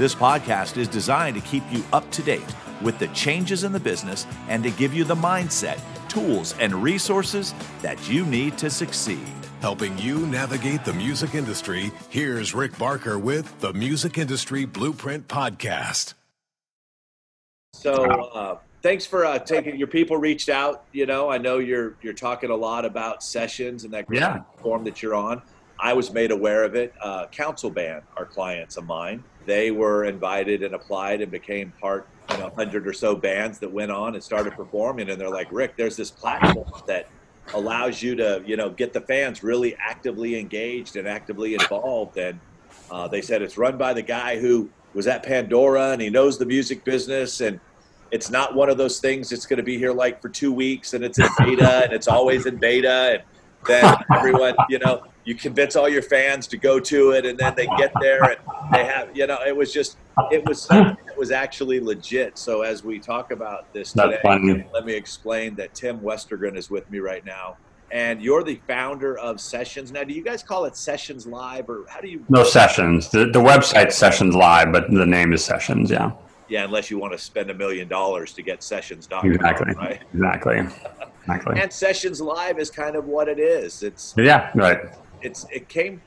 This podcast is designed to keep you up to date with the changes in the business and to give you the mindset, tools, and resources that you need to succeed. Helping you navigate the music industry, here's Rick Barker with the Music Industry Blueprint Podcast. So, uh, thanks for uh, taking your people reached out. You know, I know you're you're talking a lot about sessions and that yeah. form that you're on. I was made aware of it. Uh, Council Band are clients of mine. They were invited and applied and became part, you know, hundred or so bands that went on and started performing. And they're like, Rick, there's this platform that allows you to, you know, get the fans really actively engaged and actively involved. And uh, they said it's run by the guy who was at Pandora and he knows the music business and it's not one of those things that's going to be here like for two weeks and it's in beta and it's always in beta and then everyone you know you convince all your fans to go to it and then they get there and they have you know it was just it was it was actually legit. So as we talk about this today let me explain that tim westergren is with me right now and you're the founder of sessions. Now do you guys call it sessions live or how do you? No sessions. The, the website sessions live but the name is sessions yeah. Yeah unless you want to spend a million dollars to get sessions done exactly. right? Exactly. Exactly. And sessions live is kind of what it is. It's yeah right it's it came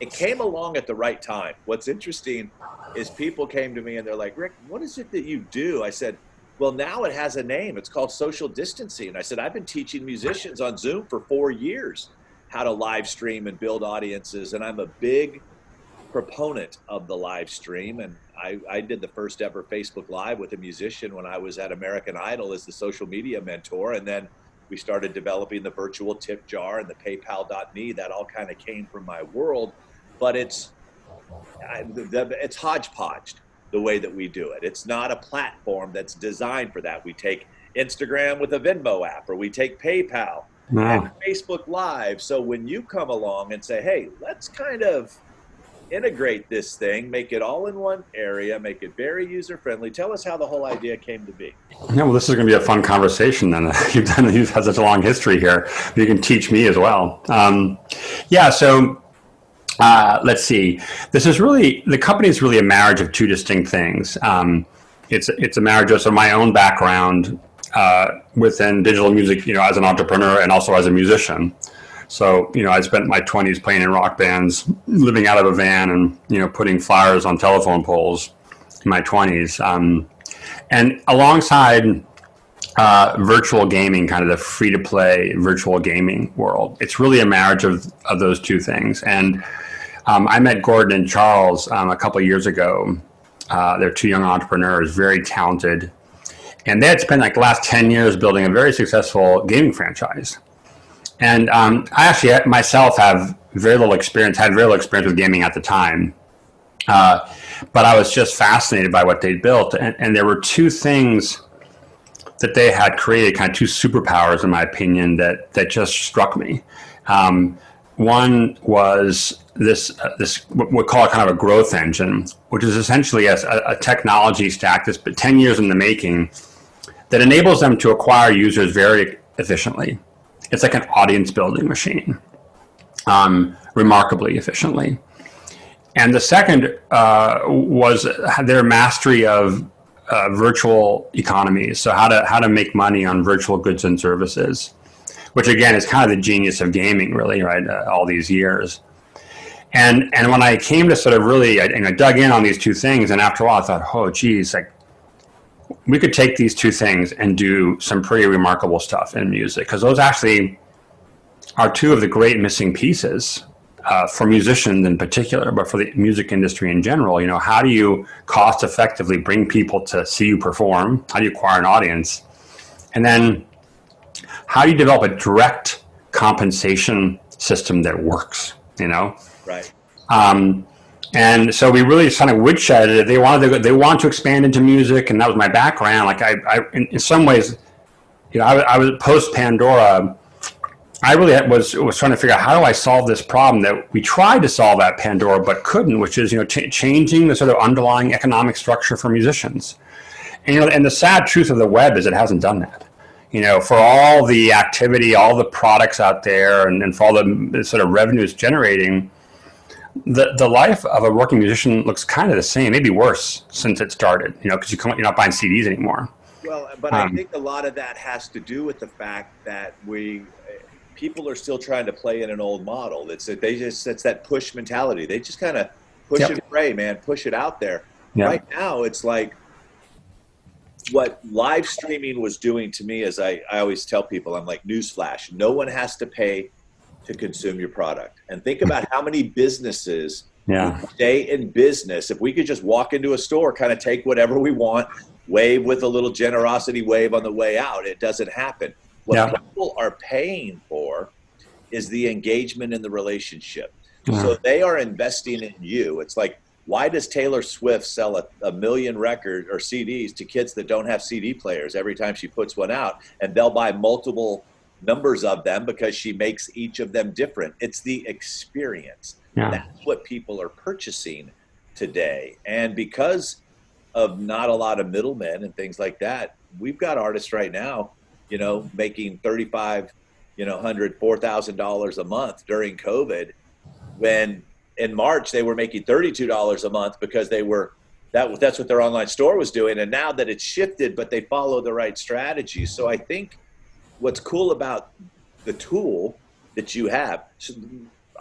it came along at the right time. What's interesting is people came to me and they're like, Rick, what is it that you do? I said, well, now it has a name. It's called social distancing. And I said, I've been teaching musicians on Zoom for four years how to live stream and build audiences. And I'm a big proponent of the live stream. And I, I did the first ever Facebook Live with a musician when I was at American Idol as the social media mentor. And then we started developing the virtual tip jar and the paypal.me that all kind of came from my world but it's it's hodgepodge the way that we do it. It's not a platform that's designed for that. We take instagram with a venmo app or we take paypal and facebook live. So when you come along and say hey let's kind of integrate this thing, make it all in one area, make it very user friendly. Tell us how the whole idea came to be. Yeah, well, this is going to be a fun conversation. Then you've done, you've had such a long history here. You can teach me as well. Um, yeah, so uh, let's see. This is really the company is really a marriage of two distinct things. Um, it's it's a marriage of my own background uh, within digital music, you know, as an entrepreneur and also as a musician. So, you know, I spent my 20s playing in rock bands, living out of a van and, you know, putting flyers on telephone poles in my 20s. Um, and alongside uh, virtual gaming, kind of the free to play virtual gaming world, it's really a marriage of, of those two things. And um, I met Gordon and Charles um, a couple years ago. Uh, they're two young entrepreneurs, very talented. And they had spent like the last 10 years building a very successful gaming franchise. And um, I actually myself have very little experience, had very little experience with gaming at the time. Uh, but I was just fascinated by what they built. And, and, there were two things that they had created, kind of two superpowers, in my opinion, that, that just struck me. Um, one was this, uh, this what we call it kind of a growth engine, which is essentially a, a technology stack that's been 10 years in the making that enables them to acquire users very efficiently it's like an audience building machine, um, remarkably efficiently. And the second uh, was their mastery of uh, virtual economies. So how to how to make money on virtual goods and services, which again is kind of the genius of gaming, really, right? Uh, all these years. And and when I came to sort of really, I, and dug in on these two things, and after a while, I thought, oh, geez, like we could take these two things and do some pretty remarkable stuff in music because those actually are two of the great missing pieces uh, for musicians in particular, but for the music industry in general. You know, how do you cost effectively bring people to see you perform? How do you acquire an audience? And then how do you develop a direct compensation system that works? You know, right? Um, and so we really kind of woodshedded it. They wanted to they want to expand into music, and that was my background. Like I, I in, in some ways, you know, I, I was post Pandora. I really was was trying to figure out how do I solve this problem that we tried to solve at Pandora but couldn't, which is you know ch- changing the sort of underlying economic structure for musicians. And you know, and the sad truth of the web is it hasn't done that. You know, for all the activity, all the products out there, and, and for all the sort of revenues generating, the the life of a working musician looks kind of the same, maybe worse since it started. You know, because you come, you're not buying CDs anymore. Well, but um, I think a lot of that has to do with the fact that we people are still trying to play in an old model. It's that they just it's that push mentality. They just kind of push yep. and pray, man, push it out there. Yep. Right now, it's like what live streaming was doing to me. As I, I always tell people, I'm like newsflash: no one has to pay to consume your product. And think about how many businesses yeah. stay in business. If we could just walk into a store, kind of take whatever we want, wave with a little generosity wave on the way out, it doesn't happen. What yeah. people are paying for is the engagement in the relationship. Yeah. So they are investing in you. It's like, why does Taylor Swift sell a, a million records or CDs to kids that don't have CD players every time she puts one out? And they'll buy multiple numbers of them because she makes each of them different. It's the experience. Yeah. That's what people are purchasing today. And because of not a lot of middlemen and things like that, we've got artists right now, you know, making 35, you know, 100, $4,000 a month during COVID when in March they were making $32 a month because they were that that's what their online store was doing and now that it's shifted but they follow the right strategy. So I think what's cool about the tool that you have. So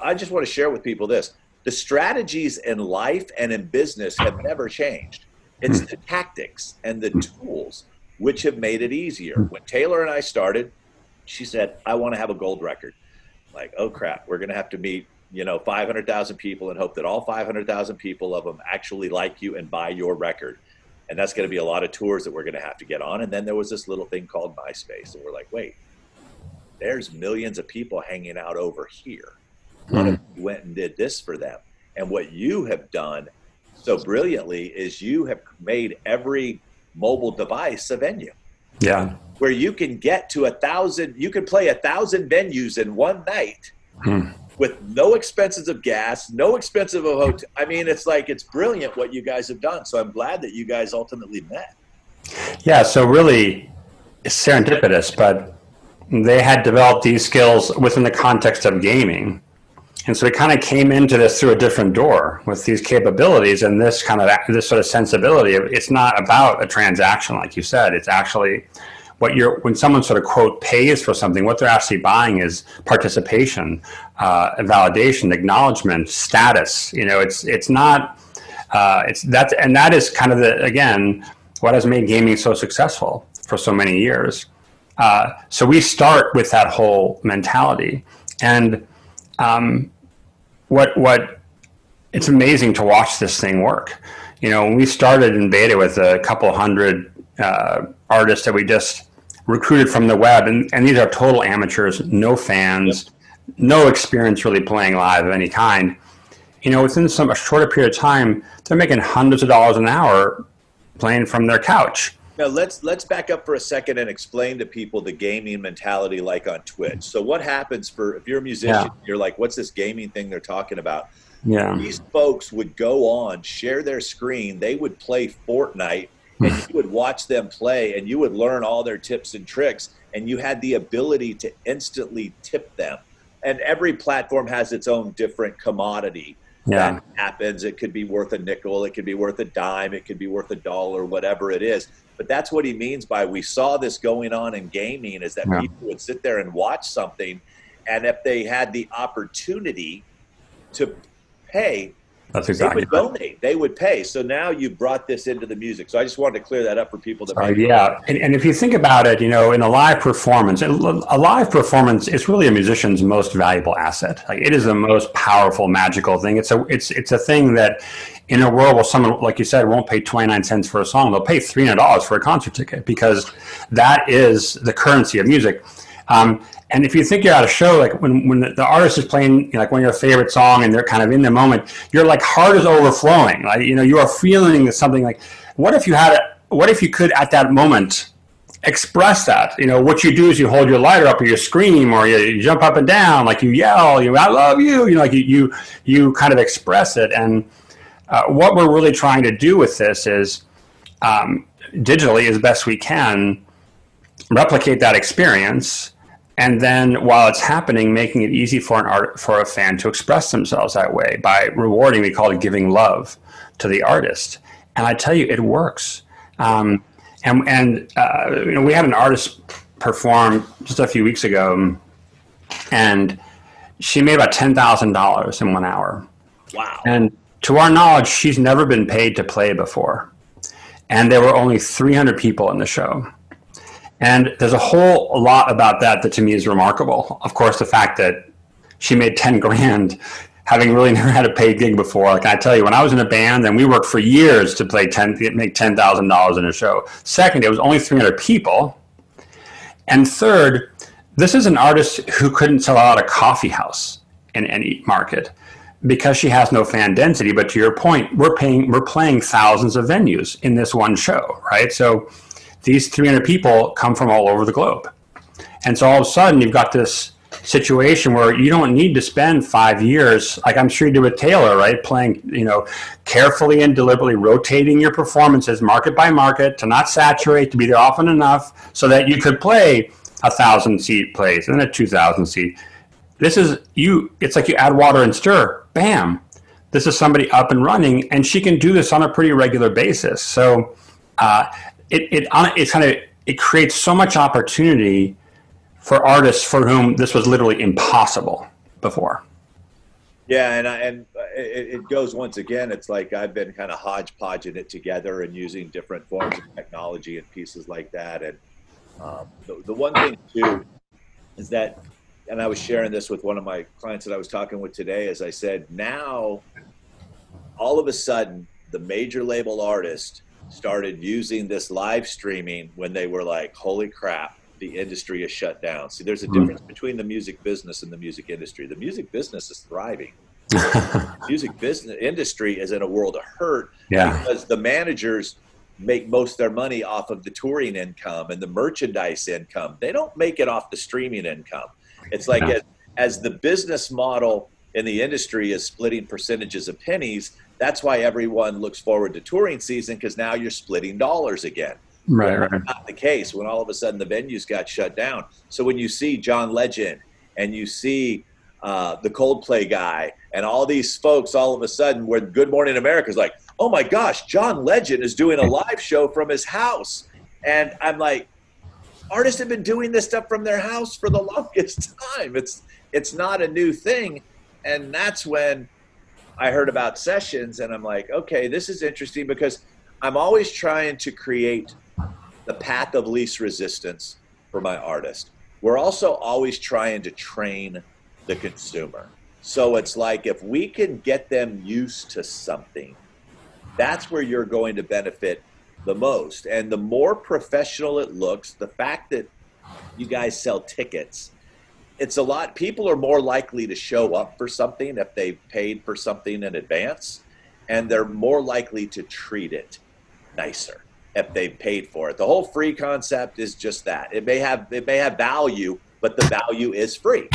I just want to share with people this: the strategies in life and in business have never changed. It's the tactics and the tools which have made it easier. When Taylor and I started, she said, "I want to have a gold record." Like, oh crap, we're going to have to meet you know 500,000 people and hope that all 500,000 people of them actually like you and buy your record and that's going to be a lot of tours that we're going to have to get on. And then there was this little thing called MySpace, and we're like, wait, there's millions of people hanging out over here. What mm. if you went and did this for them? And what you have done so brilliantly is you have made every mobile device a venue. Yeah. Where you can get to a thousand, you can play a thousand venues in one night. Mm with no expenses of gas, no expensive of hotel. I mean, it's like it's brilliant what you guys have done. So I'm glad that you guys ultimately met. Yeah. So really, serendipitous, but they had developed these skills within the context of gaming. And so we kind of came into this through a different door with these capabilities and this kind of this sort of sensibility. It's not about a transaction, like you said. It's actually what you're when someone sort of quote pays for something, what they're actually buying is participation, uh, validation, acknowledgement, status. You know, it's it's not uh, it's that and that is kind of the again what has made gaming so successful for so many years. Uh, so we start with that whole mentality, and um, what what it's amazing to watch this thing work. You know, when we started in beta with a couple hundred uh, artists that we just recruited from the web, and, and these are total amateurs, no fans, yep. no experience really playing live of any kind. You know, within some a shorter period of time, they're making hundreds of dollars an hour playing from their couch. Now let's let's back up for a second and explain to people the gaming mentality like on Twitch. So what happens for if you're a musician, yeah. you're like, what's this gaming thing they're talking about? Yeah. These folks would go on, share their screen, they would play Fortnite and you would watch them play and you would learn all their tips and tricks and you had the ability to instantly tip them and every platform has its own different commodity yeah. that happens it could be worth a nickel it could be worth a dime it could be worth a dollar whatever it is but that's what he means by we saw this going on in gaming is that yeah. people would sit there and watch something and if they had the opportunity to pay that's exactly. They would donate. They would pay. So now you brought this into the music. So I just wanted to clear that up for people. That Sorry, yeah, and, and if you think about it, you know, in a live performance, a live performance is really a musician's most valuable asset. Like it is the most powerful, magical thing. It's a it's it's a thing that in a world where someone, like you said, won't pay 29 cents for a song, they'll pay $300 for a concert ticket because that is the currency of music. Um, and if you think you're at a show, like when, when the, the artist is playing, you know, like one of your favorite song and they're kind of in the moment, your like heart is overflowing. Like, you know, you are feeling something like, what if you had a, what if you could at that moment express that? You know, what you do is you hold your lighter up or you scream or you, you jump up and down, like you yell, you, I love you, you know, like you, you, you kind of express it. And uh, what we're really trying to do with this is um, digitally as best we can replicate that experience and then while it's happening making it easy for an art for a fan to express themselves that way by rewarding we call it giving love to the artist. And i tell you it works. Um, and and uh, you know we had an artist perform just a few weeks ago and she made about $10000 in one hour. Wow. And to our knowledge she's never been paid to play before. And there were only 300 people in the show and there's a whole lot about that that to me is remarkable. Of course, the fact that she made 10 grand having really never had a paid gig before. Like I tell you, when I was in a band and we worked for years to play 10, make $10,000 in a show. Second, it was only 300 people. And third, this is an artist who couldn't sell out a coffee house in any market because she has no fan density. But to your point, we're paying, we're playing thousands of venues in this one show, right? So these 300 people come from all over the globe. And so all of a sudden, you've got this situation where you don't need to spend five years, like I'm sure you did with Taylor, right? Playing, you know, carefully and deliberately rotating your performances market by market to not saturate, to be there often enough so that you could play a thousand seat place and a 2,000 seat. This is you, it's like you add water and stir, bam. This is somebody up and running, and she can do this on a pretty regular basis. So, uh, it it it kind of it creates so much opportunity for artists for whom this was literally impossible before. Yeah, and I, and it, it, goes once again. It's like I've been kind of hodgepodging it together and using different forms of technology and pieces like that. And um, the, the one thing too is that, and I was sharing this with one of my clients that I was talking with today. As I said, now all of a sudden the major label artist started using this live streaming when they were like, holy crap, the industry is shut down. See, there's a hmm. difference between the music business and the music industry. The music business is thriving. music business industry is in a world of hurt yeah. because the managers make most of their money off of the touring income and the merchandise income. They don't make it off the streaming income. It's like as, as the business model in the industry is splitting percentages of pennies, that's why everyone looks forward to touring season because now you're splitting dollars again. Right, right. Not the case when all of a sudden the venues got shut down. So when you see John Legend and you see uh, the Coldplay guy and all these folks, all of a sudden, where Good Morning America is like, oh my gosh, John Legend is doing a live show from his house, and I'm like, artists have been doing this stuff from their house for the longest time. It's it's not a new thing, and that's when I heard about sessions and I'm like, okay, this is interesting because I'm always trying to create the path of least resistance for my artist. We're also always trying to train the consumer. So it's like if we can get them used to something, that's where you're going to benefit the most. And the more professional it looks, the fact that you guys sell tickets it's a lot people are more likely to show up for something if they've paid for something in advance and they're more likely to treat it nicer if they've paid for it. The whole free concept is just that. It may have it may have value but the value is free.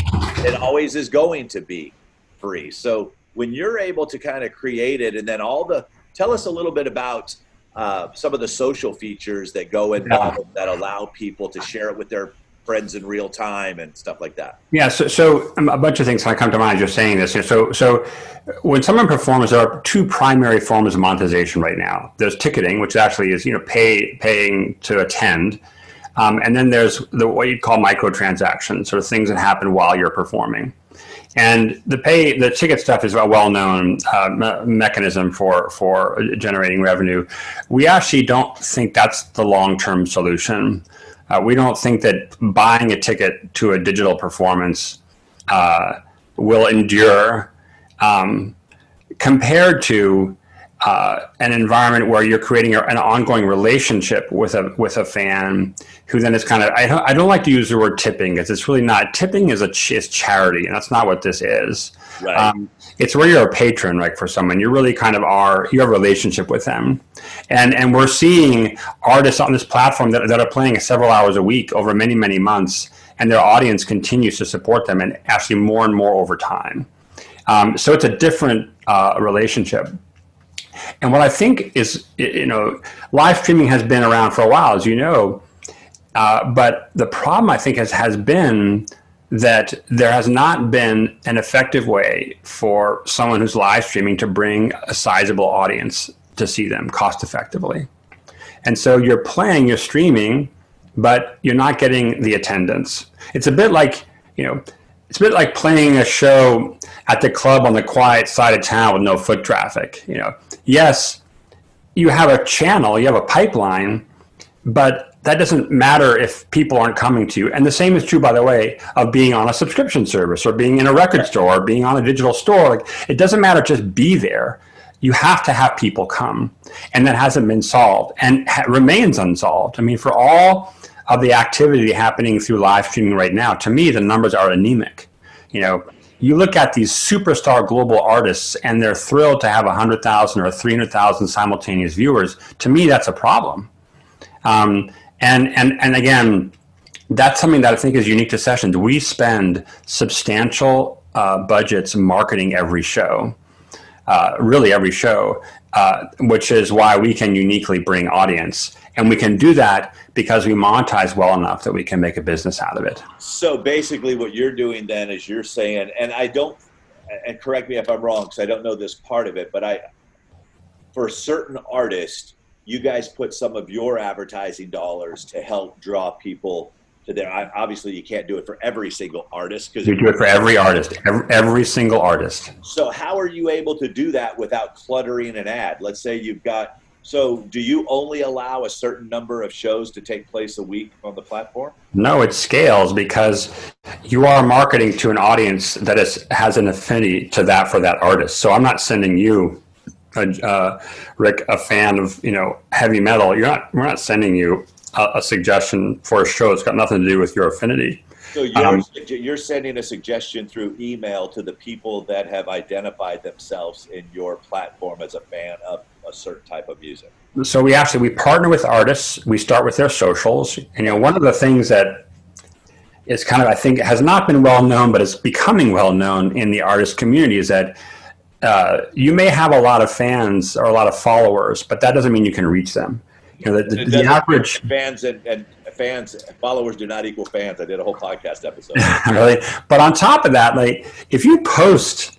It always is going to be free. So when you're able to kind of create it and then all the tell us a little bit about uh, some of the social features that go involved that allow people to share it with their friends in real time and stuff like that. Yeah, so, so um, a bunch of things kind of come to mind just saying this. So, so when someone performs, there are two primary forms of monetization right now. There's ticketing, which actually is you know pay paying to attend, um, and then there's the what you'd call microtransactions, sort of things that happen while you're performing. And the pay, the ticket stuff is a well-known uh, me- mechanism for for generating revenue. We actually don't think that's the long-term solution. Uh, we don't think that buying a ticket to a digital performance uh, will endure um, compared to uh, an environment where you're creating an ongoing relationship with a with a fan who then is kind of I don't, I don't like to use the word tipping because it's really not tipping is a ch- is charity and that's not what this is. Right. Um, it's where you're a patron, like for someone, you really kind of are. You have a relationship with them, and and we're seeing artists on this platform that, that are playing several hours a week over many many months, and their audience continues to support them, and actually more and more over time. Um, so it's a different uh, relationship. And what I think is, you know, live streaming has been around for a while, as you know, uh, but the problem I think has has been that there has not been an effective way for someone who's live streaming to bring a sizable audience to see them cost effectively. And so you're playing, you're streaming, but you're not getting the attendance. It's a bit like, you know, it's a bit like playing a show at the club on the quiet side of town with no foot traffic. You know, yes, you have a channel, you have a pipeline, but that doesn't matter if people aren't coming to you. And the same is true, by the way, of being on a subscription service or being in a record store or being on a digital store. Like it doesn't matter, just be there. You have to have people come, and that hasn't been solved and ha- remains unsolved. I mean, for all of the activity happening through live streaming right now, to me, the numbers are anemic. You know, you look at these superstar global artists and they're thrilled to have 100,000 or 300,000 simultaneous viewers. To me, that's a problem. Um, and and and again, that's something that I think is unique to Sessions. We spend substantial uh, budgets marketing every show, uh, really every show, uh, which is why we can uniquely bring audience. And we can do that because we monetize well enough that we can make a business out of it. So basically, what you're doing then is you're saying, and I don't, and correct me if I'm wrong because I don't know this part of it, but I, for certain artists, you guys put some of your advertising dollars to help draw people to there. I, obviously, you can't do it for every single artist because you do it for every artist, every, every single artist. So, how are you able to do that without cluttering an ad? Let's say you've got. So, do you only allow a certain number of shows to take place a week on the platform? No, it scales because you are marketing to an audience that is, has an affinity to that for that artist. So, I'm not sending you uh, Rick, a fan of you know heavy metal, you're not we're not sending you a, a suggestion for a show. It's got nothing to do with your affinity. So you're, um, you're sending a suggestion through email to the people that have identified themselves in your platform as a fan of a certain type of music. So we actually we partner with artists. We start with their socials, and you know one of the things that is kind of I think has not been well known, but is becoming well known in the artist community is that uh, you may have a lot of fans or a lot of followers, but that doesn't mean you can reach them. You know, the, the, the average fans and, and fans followers do not equal fans. I did a whole podcast episode. really, but on top of that, like if you post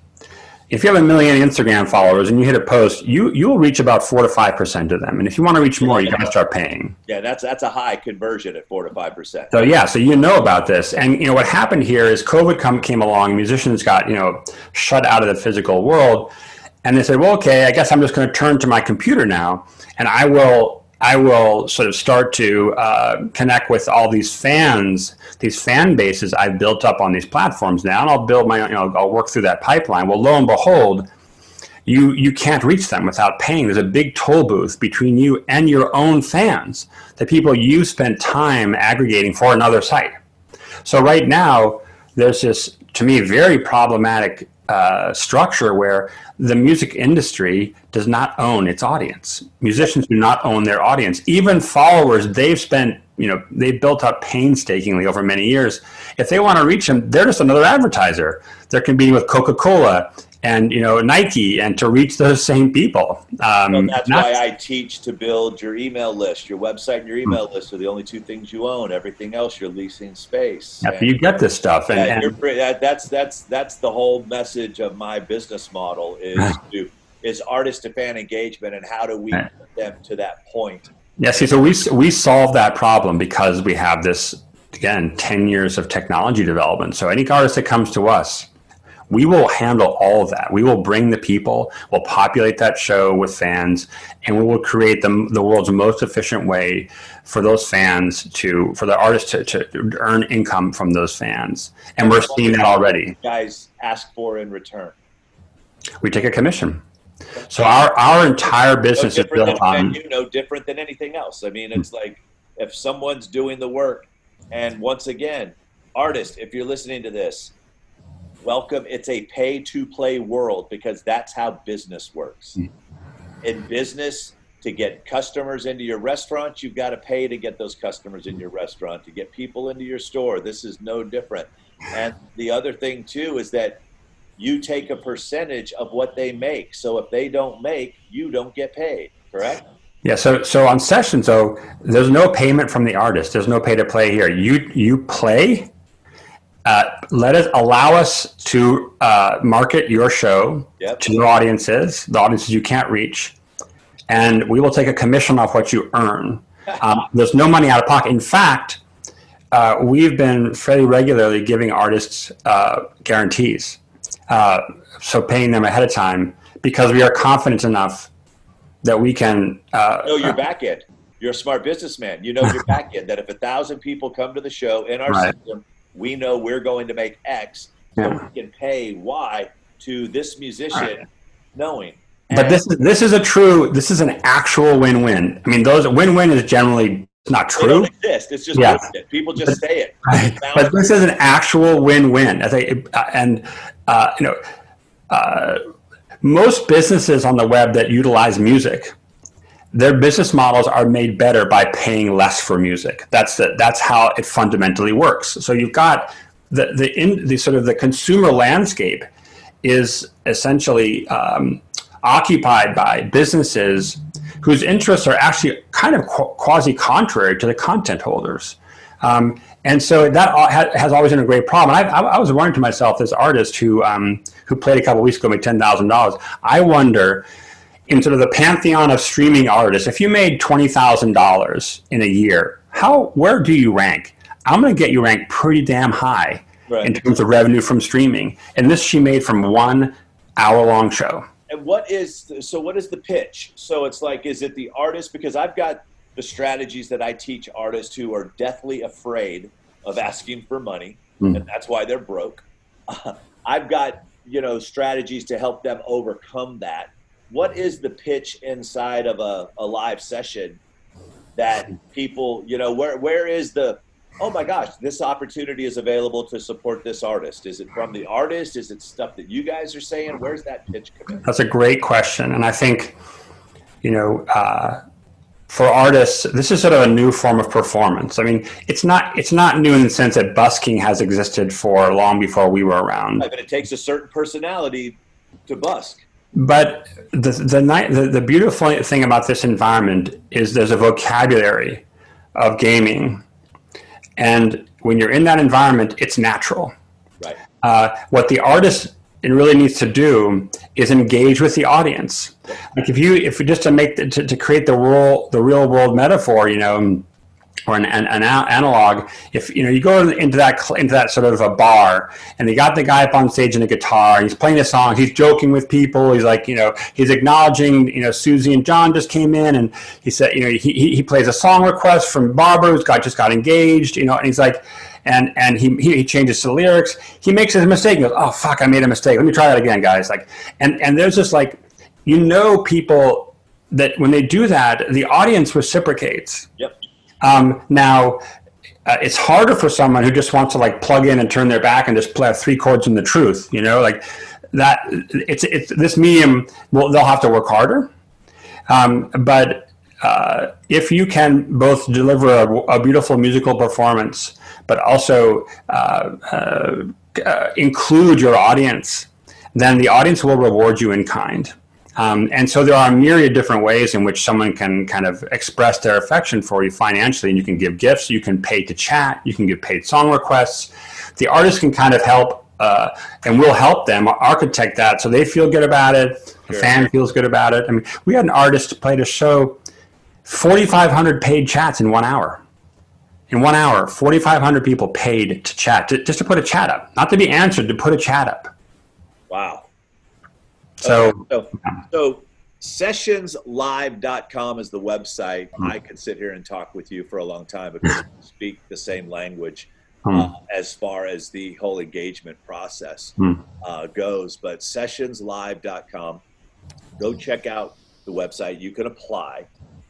if you have a million Instagram followers and you hit a post, you you will reach about four to five percent of them. And if you want to reach more, you got to start paying. Yeah, that's that's a high conversion at four to five percent. So yeah, so you know about this, and you know what happened here is COVID come came along, musicians got you know shut out of the physical world, and they said, well, okay, I guess I'm just going to turn to my computer now, and I will I will sort of start to uh, connect with all these fans, these fan bases I've built up on these platforms now, and I'll build my, you know, I'll work through that pipeline. Well, lo and behold, you you can't reach them without paying. There's a big toll booth between you and your own fans, the people you spent time aggregating for another site. So right now, there's this to me very problematic uh, structure where the music industry does not own its audience. Musicians do not own their audience. Even followers they've spent, you know, they've built up painstakingly over many years. If they want to reach them, they're just another advertiser. They're competing with Coca Cola and you know Nike and to reach those same people. Um, well, that's not, why I teach to build your email list. Your website and your email hmm. list are the only two things you own. Everything else you're leasing space. Yeah, you get this stuff, and, yeah, and that, that's that's that's the whole message of my business model is to is artist to fan engagement and how do we get them to that point. Yeah, see, so we we solve that problem because we have this again ten years of technology development. So any artist that comes to us we will handle all of that. We will bring the people, we'll populate that show with fans, and we will create the, the world's most efficient way for those fans to, for the artists to, to earn income from those fans. And we're seeing that already. Guys ask for in return. We take a commission. So our, our entire business no is built on venue, no different than anything else. I mean, it's like if someone's doing the work, and once again, artist, if you're listening to this, welcome. It's a pay to play world because that's how business works. Mm. In business, to get customers into your restaurant, you've got to pay to get those customers in your restaurant. To get people into your store, this is no different. And the other thing too is that you take a percentage of what they make. So if they don't make, you don't get paid. Correct? Yeah. So so on sessions though, there's no payment from the artist. There's no pay to play here. You you play. Uh, let us allow us to uh, market your show yep. to new audiences, the audiences you can't reach and we will take a commission off what you earn. Um, there's no money out of pocket. In fact, uh, we've been fairly regularly giving artists uh, guarantees, uh, so paying them ahead of time because we are confident enough that we can. Uh, know your back end. You're a smart businessman. You know your back end. That if a thousand people come to the show in our right. system, we know we're going to make X, so yeah. we can pay Y to this musician, right. knowing but this is this is a true this is an actual win-win. I mean, those win-win is generally not true. They don't exist. It's just yeah. people just but, say it. But this is an actual win-win. I think, uh, and uh, you know, uh, most businesses on the web that utilize music, their business models are made better by paying less for music. That's the, that's how it fundamentally works. So you've got the the in the sort of the consumer landscape is essentially um, occupied by businesses whose interests are actually kind of quasi contrary to the content holders. Um, and so that has always been a great problem. I, I, was wondering to myself, this artist who um, who played a couple weeks ago made ten thousand dollars. I wonder, in sort of the pantheon of streaming artists, if you made twenty thousand dollars in a year, how where do you rank? I'm going to get you ranked pretty damn high right. in terms of revenue from streaming. And this she made from one hour long show and what is so what is the pitch so it's like is it the artist because i've got the strategies that i teach artists who are deathly afraid of asking for money mm. and that's why they're broke uh, i've got you know strategies to help them overcome that what is the pitch inside of a, a live session that people you know where where is the oh my gosh, this opportunity is available to support this artist? Is it from the artist? Is it stuff that you guys are saying? Where's that pitch coming? That's a great question, and I think you know. Uh, for artists, this is sort of a new form of performance. I mean, it's not it's not new in the sense that busking has existed for long before we were around. Right, but it takes a certain personality to busk. But the the, the the beautiful thing about this environment is there's a vocabulary of gaming and when you're in that environment, it's natural. Right. Uh, what the artist really needs to do is engage with the audience. Like if you, if just to make the, to, to create the real, the real world metaphor, you know, or an, an, an, analog. If you know you go into that into that sort of a bar, and they got the guy up on stage in a guitar, and he's playing a song, he's joking with people, he's like you know he's acknowledging you know Susie and John just came in, and he said you know he he plays a song request from Barbara who's got just got engaged, you know, and he's like. And, and he, he changes the lyrics. He makes his mistake. He goes, "Oh fuck, I made a mistake. Let me try that again, guys." Like, and and there's just like, you know, people that when they do that, the audience reciprocates. Yep um, now, uh, it's harder for someone who just wants to like plug in and turn their back and just play three chords in the truth. You know, like that. It's it's this medium. Well, they'll have to work harder. Um, but uh, if you can both deliver a, a, beautiful musical performance, but also uh, uh include your audience, then the audience will reward you in kind. Um, and so there are a myriad different ways in which someone can kind of express their affection for you financially. And you can give gifts, you can pay to chat, you can give paid song requests. The artist can kind of help, uh, and we'll help them architect that so they feel good about it. The sure. fan feels good about it. I mean, we had an artist play a show, 4,500 paid chats in one hour. In one hour, 4,500 people paid to chat, to, just to put a chat up, not to be answered, to put a chat up. Wow. So, so, so sessionslive.com is the website. Mm-hmm. I could sit here and talk with you for a long time because we speak the same language mm-hmm. uh, as far as the whole engagement process mm-hmm. uh, goes. But sessionslive.com. go check out the website. You can apply.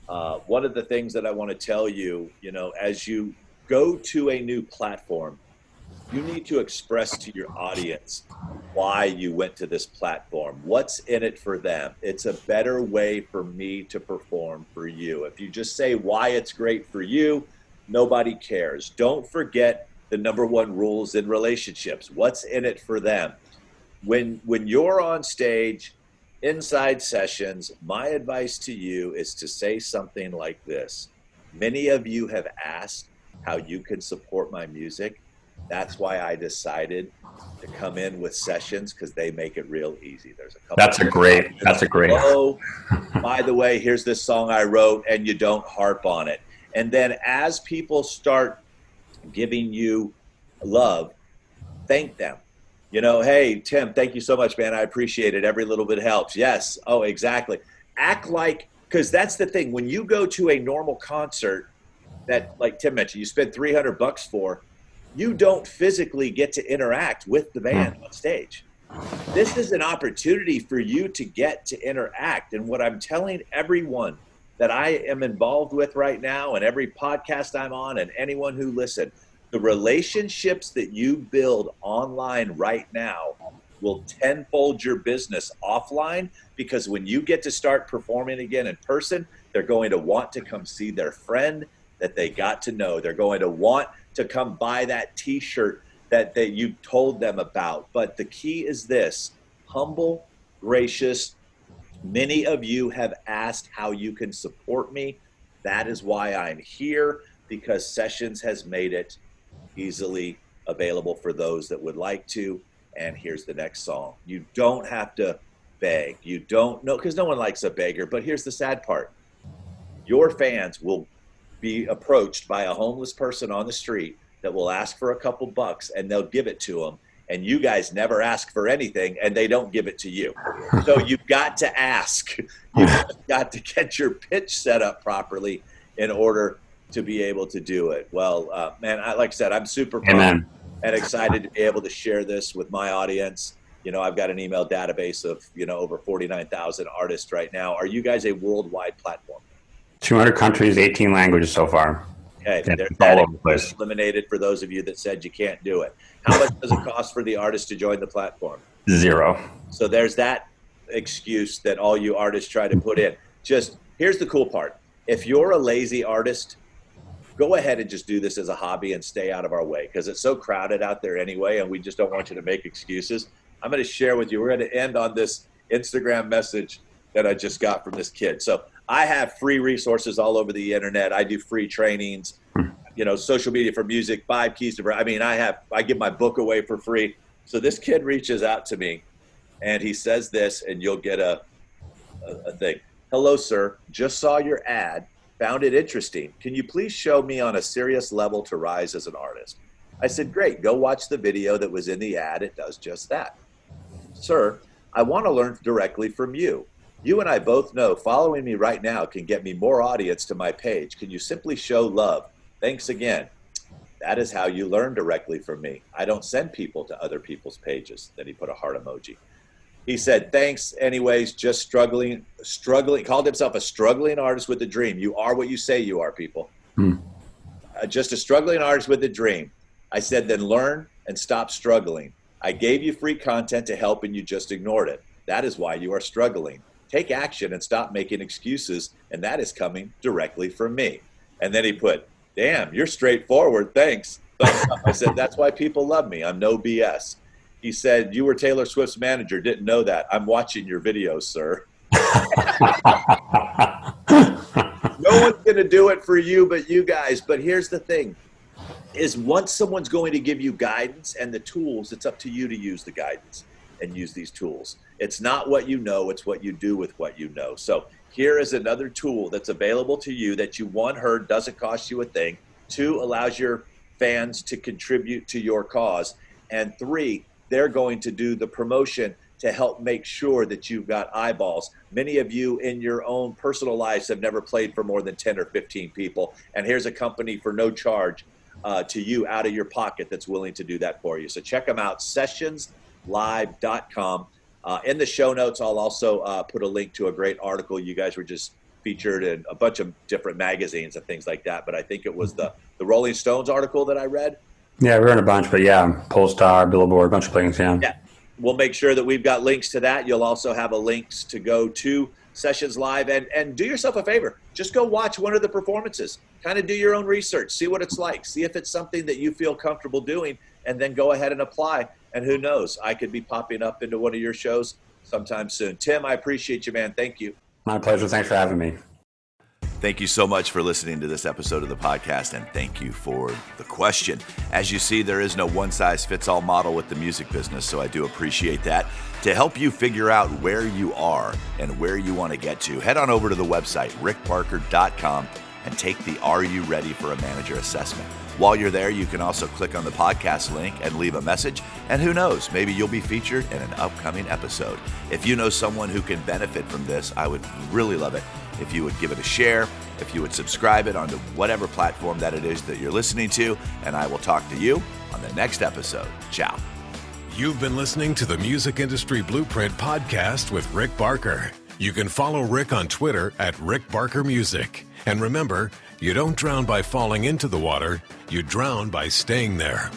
Uh, one of the things that I want to tell you, you know, as you go to a new platform, you need to express to your audience why you went to this platform. What's in it for them? It's a better way for me to perform for you. If you just say why it's great for you, nobody cares. Don't forget the number one rules in relationships. What's in it for them? When when you're on stage inside sessions, my advice to you is to say something like this. Many of you have asked how you can support my music that's why I decided to come in with sessions because they make it real easy. There's a couple. That's a great. That's a great. Oh, by the way, here's this song I wrote, and you don't harp on it. And then as people start giving you love, thank them. You know, hey Tim, thank you so much, man. I appreciate it. Every little bit helps. Yes. Oh, exactly. Act like because that's the thing. When you go to a normal concert that, like Tim mentioned, you spend 300 bucks for you don't physically get to interact with the band on stage. This is an opportunity for you to get to interact. And what I'm telling everyone that I am involved with right now, and every podcast I'm on, and anyone who listen, the relationships that you build online right now will tenfold your business offline because when you get to start performing again in person, they're going to want to come see their friend that they got to know. They're going to want to come buy that t-shirt that, that you told them about. But the key is this humble, gracious. Many of you have asked how you can support me. That is why I'm here because Sessions has made it easily available for those that would like to. And here's the next song. You don't have to beg. You don't know because no one likes a beggar. But here's the sad part your fans will be approached by a homeless person on the street that will ask for a couple bucks and they'll give it to them and you guys never ask for anything and they don't give it to you. So you've got to ask. You've got to get your pitch set up properly in order to be able to do it. Well uh, man I, like i said i'm super proud and excited to be able to share this with my audience. You know i've got an email database of you know over 49000 artists right now. Are you guys a worldwide platform 200 countries, 18 languages so far. Okay, yeah, all over the place. Eliminated for those of you that said you can't do it. How much does it cost for the artist to join the platform? Zero. So there's that excuse that all you artists try to put in. Just here's the cool part. If you're a lazy artist, go ahead and just do this as a hobby and stay out of our way because it's so crowded out there anyway, and we just don't want you to make excuses. I'm going to share with you. We're going to end on this Instagram message that I just got from this kid. So I have free resources all over the internet. I do free trainings, hmm. you know, social media for music, five keys to, I mean, I have, I give my book away for free. So this kid reaches out to me and he says this, and you'll get a, a, a thing. Hello, sir. Just saw your ad. Found it interesting. Can you please show me on a serious level to rise as an artist? I said, Great. Go watch the video that was in the ad. It does just that. Sir, I want to learn directly from you. You and I both know following me right now can get me more audience to my page. Can you simply show love? Thanks again. That is how you learn directly from me. I don't send people to other people's pages. Then he put a heart emoji. He said, "Thanks, anyways. Just struggling, struggling. Called himself a struggling artist with a dream. You are what you say you are, people. Hmm. Uh, just a struggling artist with a dream." I said, "Then learn and stop struggling. I gave you free content to help, and you just ignored it. That is why you are struggling take action and stop making excuses. And that is coming directly from me. And then he put, damn, you're straightforward. Thanks. I said, that's why people love me. I'm no BS. He said, you were Taylor Swift's manager. Didn't know that. I'm watching your videos, sir. no one's going to do it for you but you guys. But here's the thing is once someone's going to give you guidance and the tools, it's up to you to use the guidance and use these tools. It's not what you know, it's what you do with what you know. So here is another tool that's available to you that you one heard doesn't cost you a thing, two allows your fans to contribute to your cause, and three, they're going to do the promotion to help make sure that you've got eyeballs. Many of you in your own personal lives have never played for more than 10 or 15 people, and here's a company for no charge uh, to you out of your pocket that's willing to do that for you. So check them out, sessionslive.com Uh, in the show notes, I'll also uh, put a link to a great article. You guys were just featured in a bunch of different magazines and things like that. But I think it was the the Rolling Stones article that I read. Yeah, we're in a bunch, but yeah, Pollstar, Billboard, a bunch of things. Yeah. Yeah. We'll make sure that we've got links to that. You'll also have a links to go to sessions live and and do yourself a favor just go watch one of the performances kind of do your own research see what it's like see if it's something that you feel comfortable doing and then go ahead and apply and who knows i could be popping up into one of your shows sometime soon tim i appreciate you man thank you my pleasure thanks for having me Thank you so much for listening to this episode of the podcast, and thank you for the question. As you see, there is no one size fits all model with the music business, so I do appreciate that. To help you figure out where you are and where you want to get to, head on over to the website, rickbarker.com, and take the Are You Ready for a Manager assessment. While you're there, you can also click on the podcast link and leave a message. And who knows, maybe you'll be featured in an upcoming episode. If you know someone who can benefit from this, I would really love it if you would give it a share, if you would subscribe it onto whatever platform that it is that you're listening to. And I will talk to you on the next episode. Ciao. You've been listening to the Music Industry Blueprint podcast with Rick Barker. You can follow Rick on Twitter at Rick Barker Music. And remember, you don't drown by falling into the water, you drown by staying there.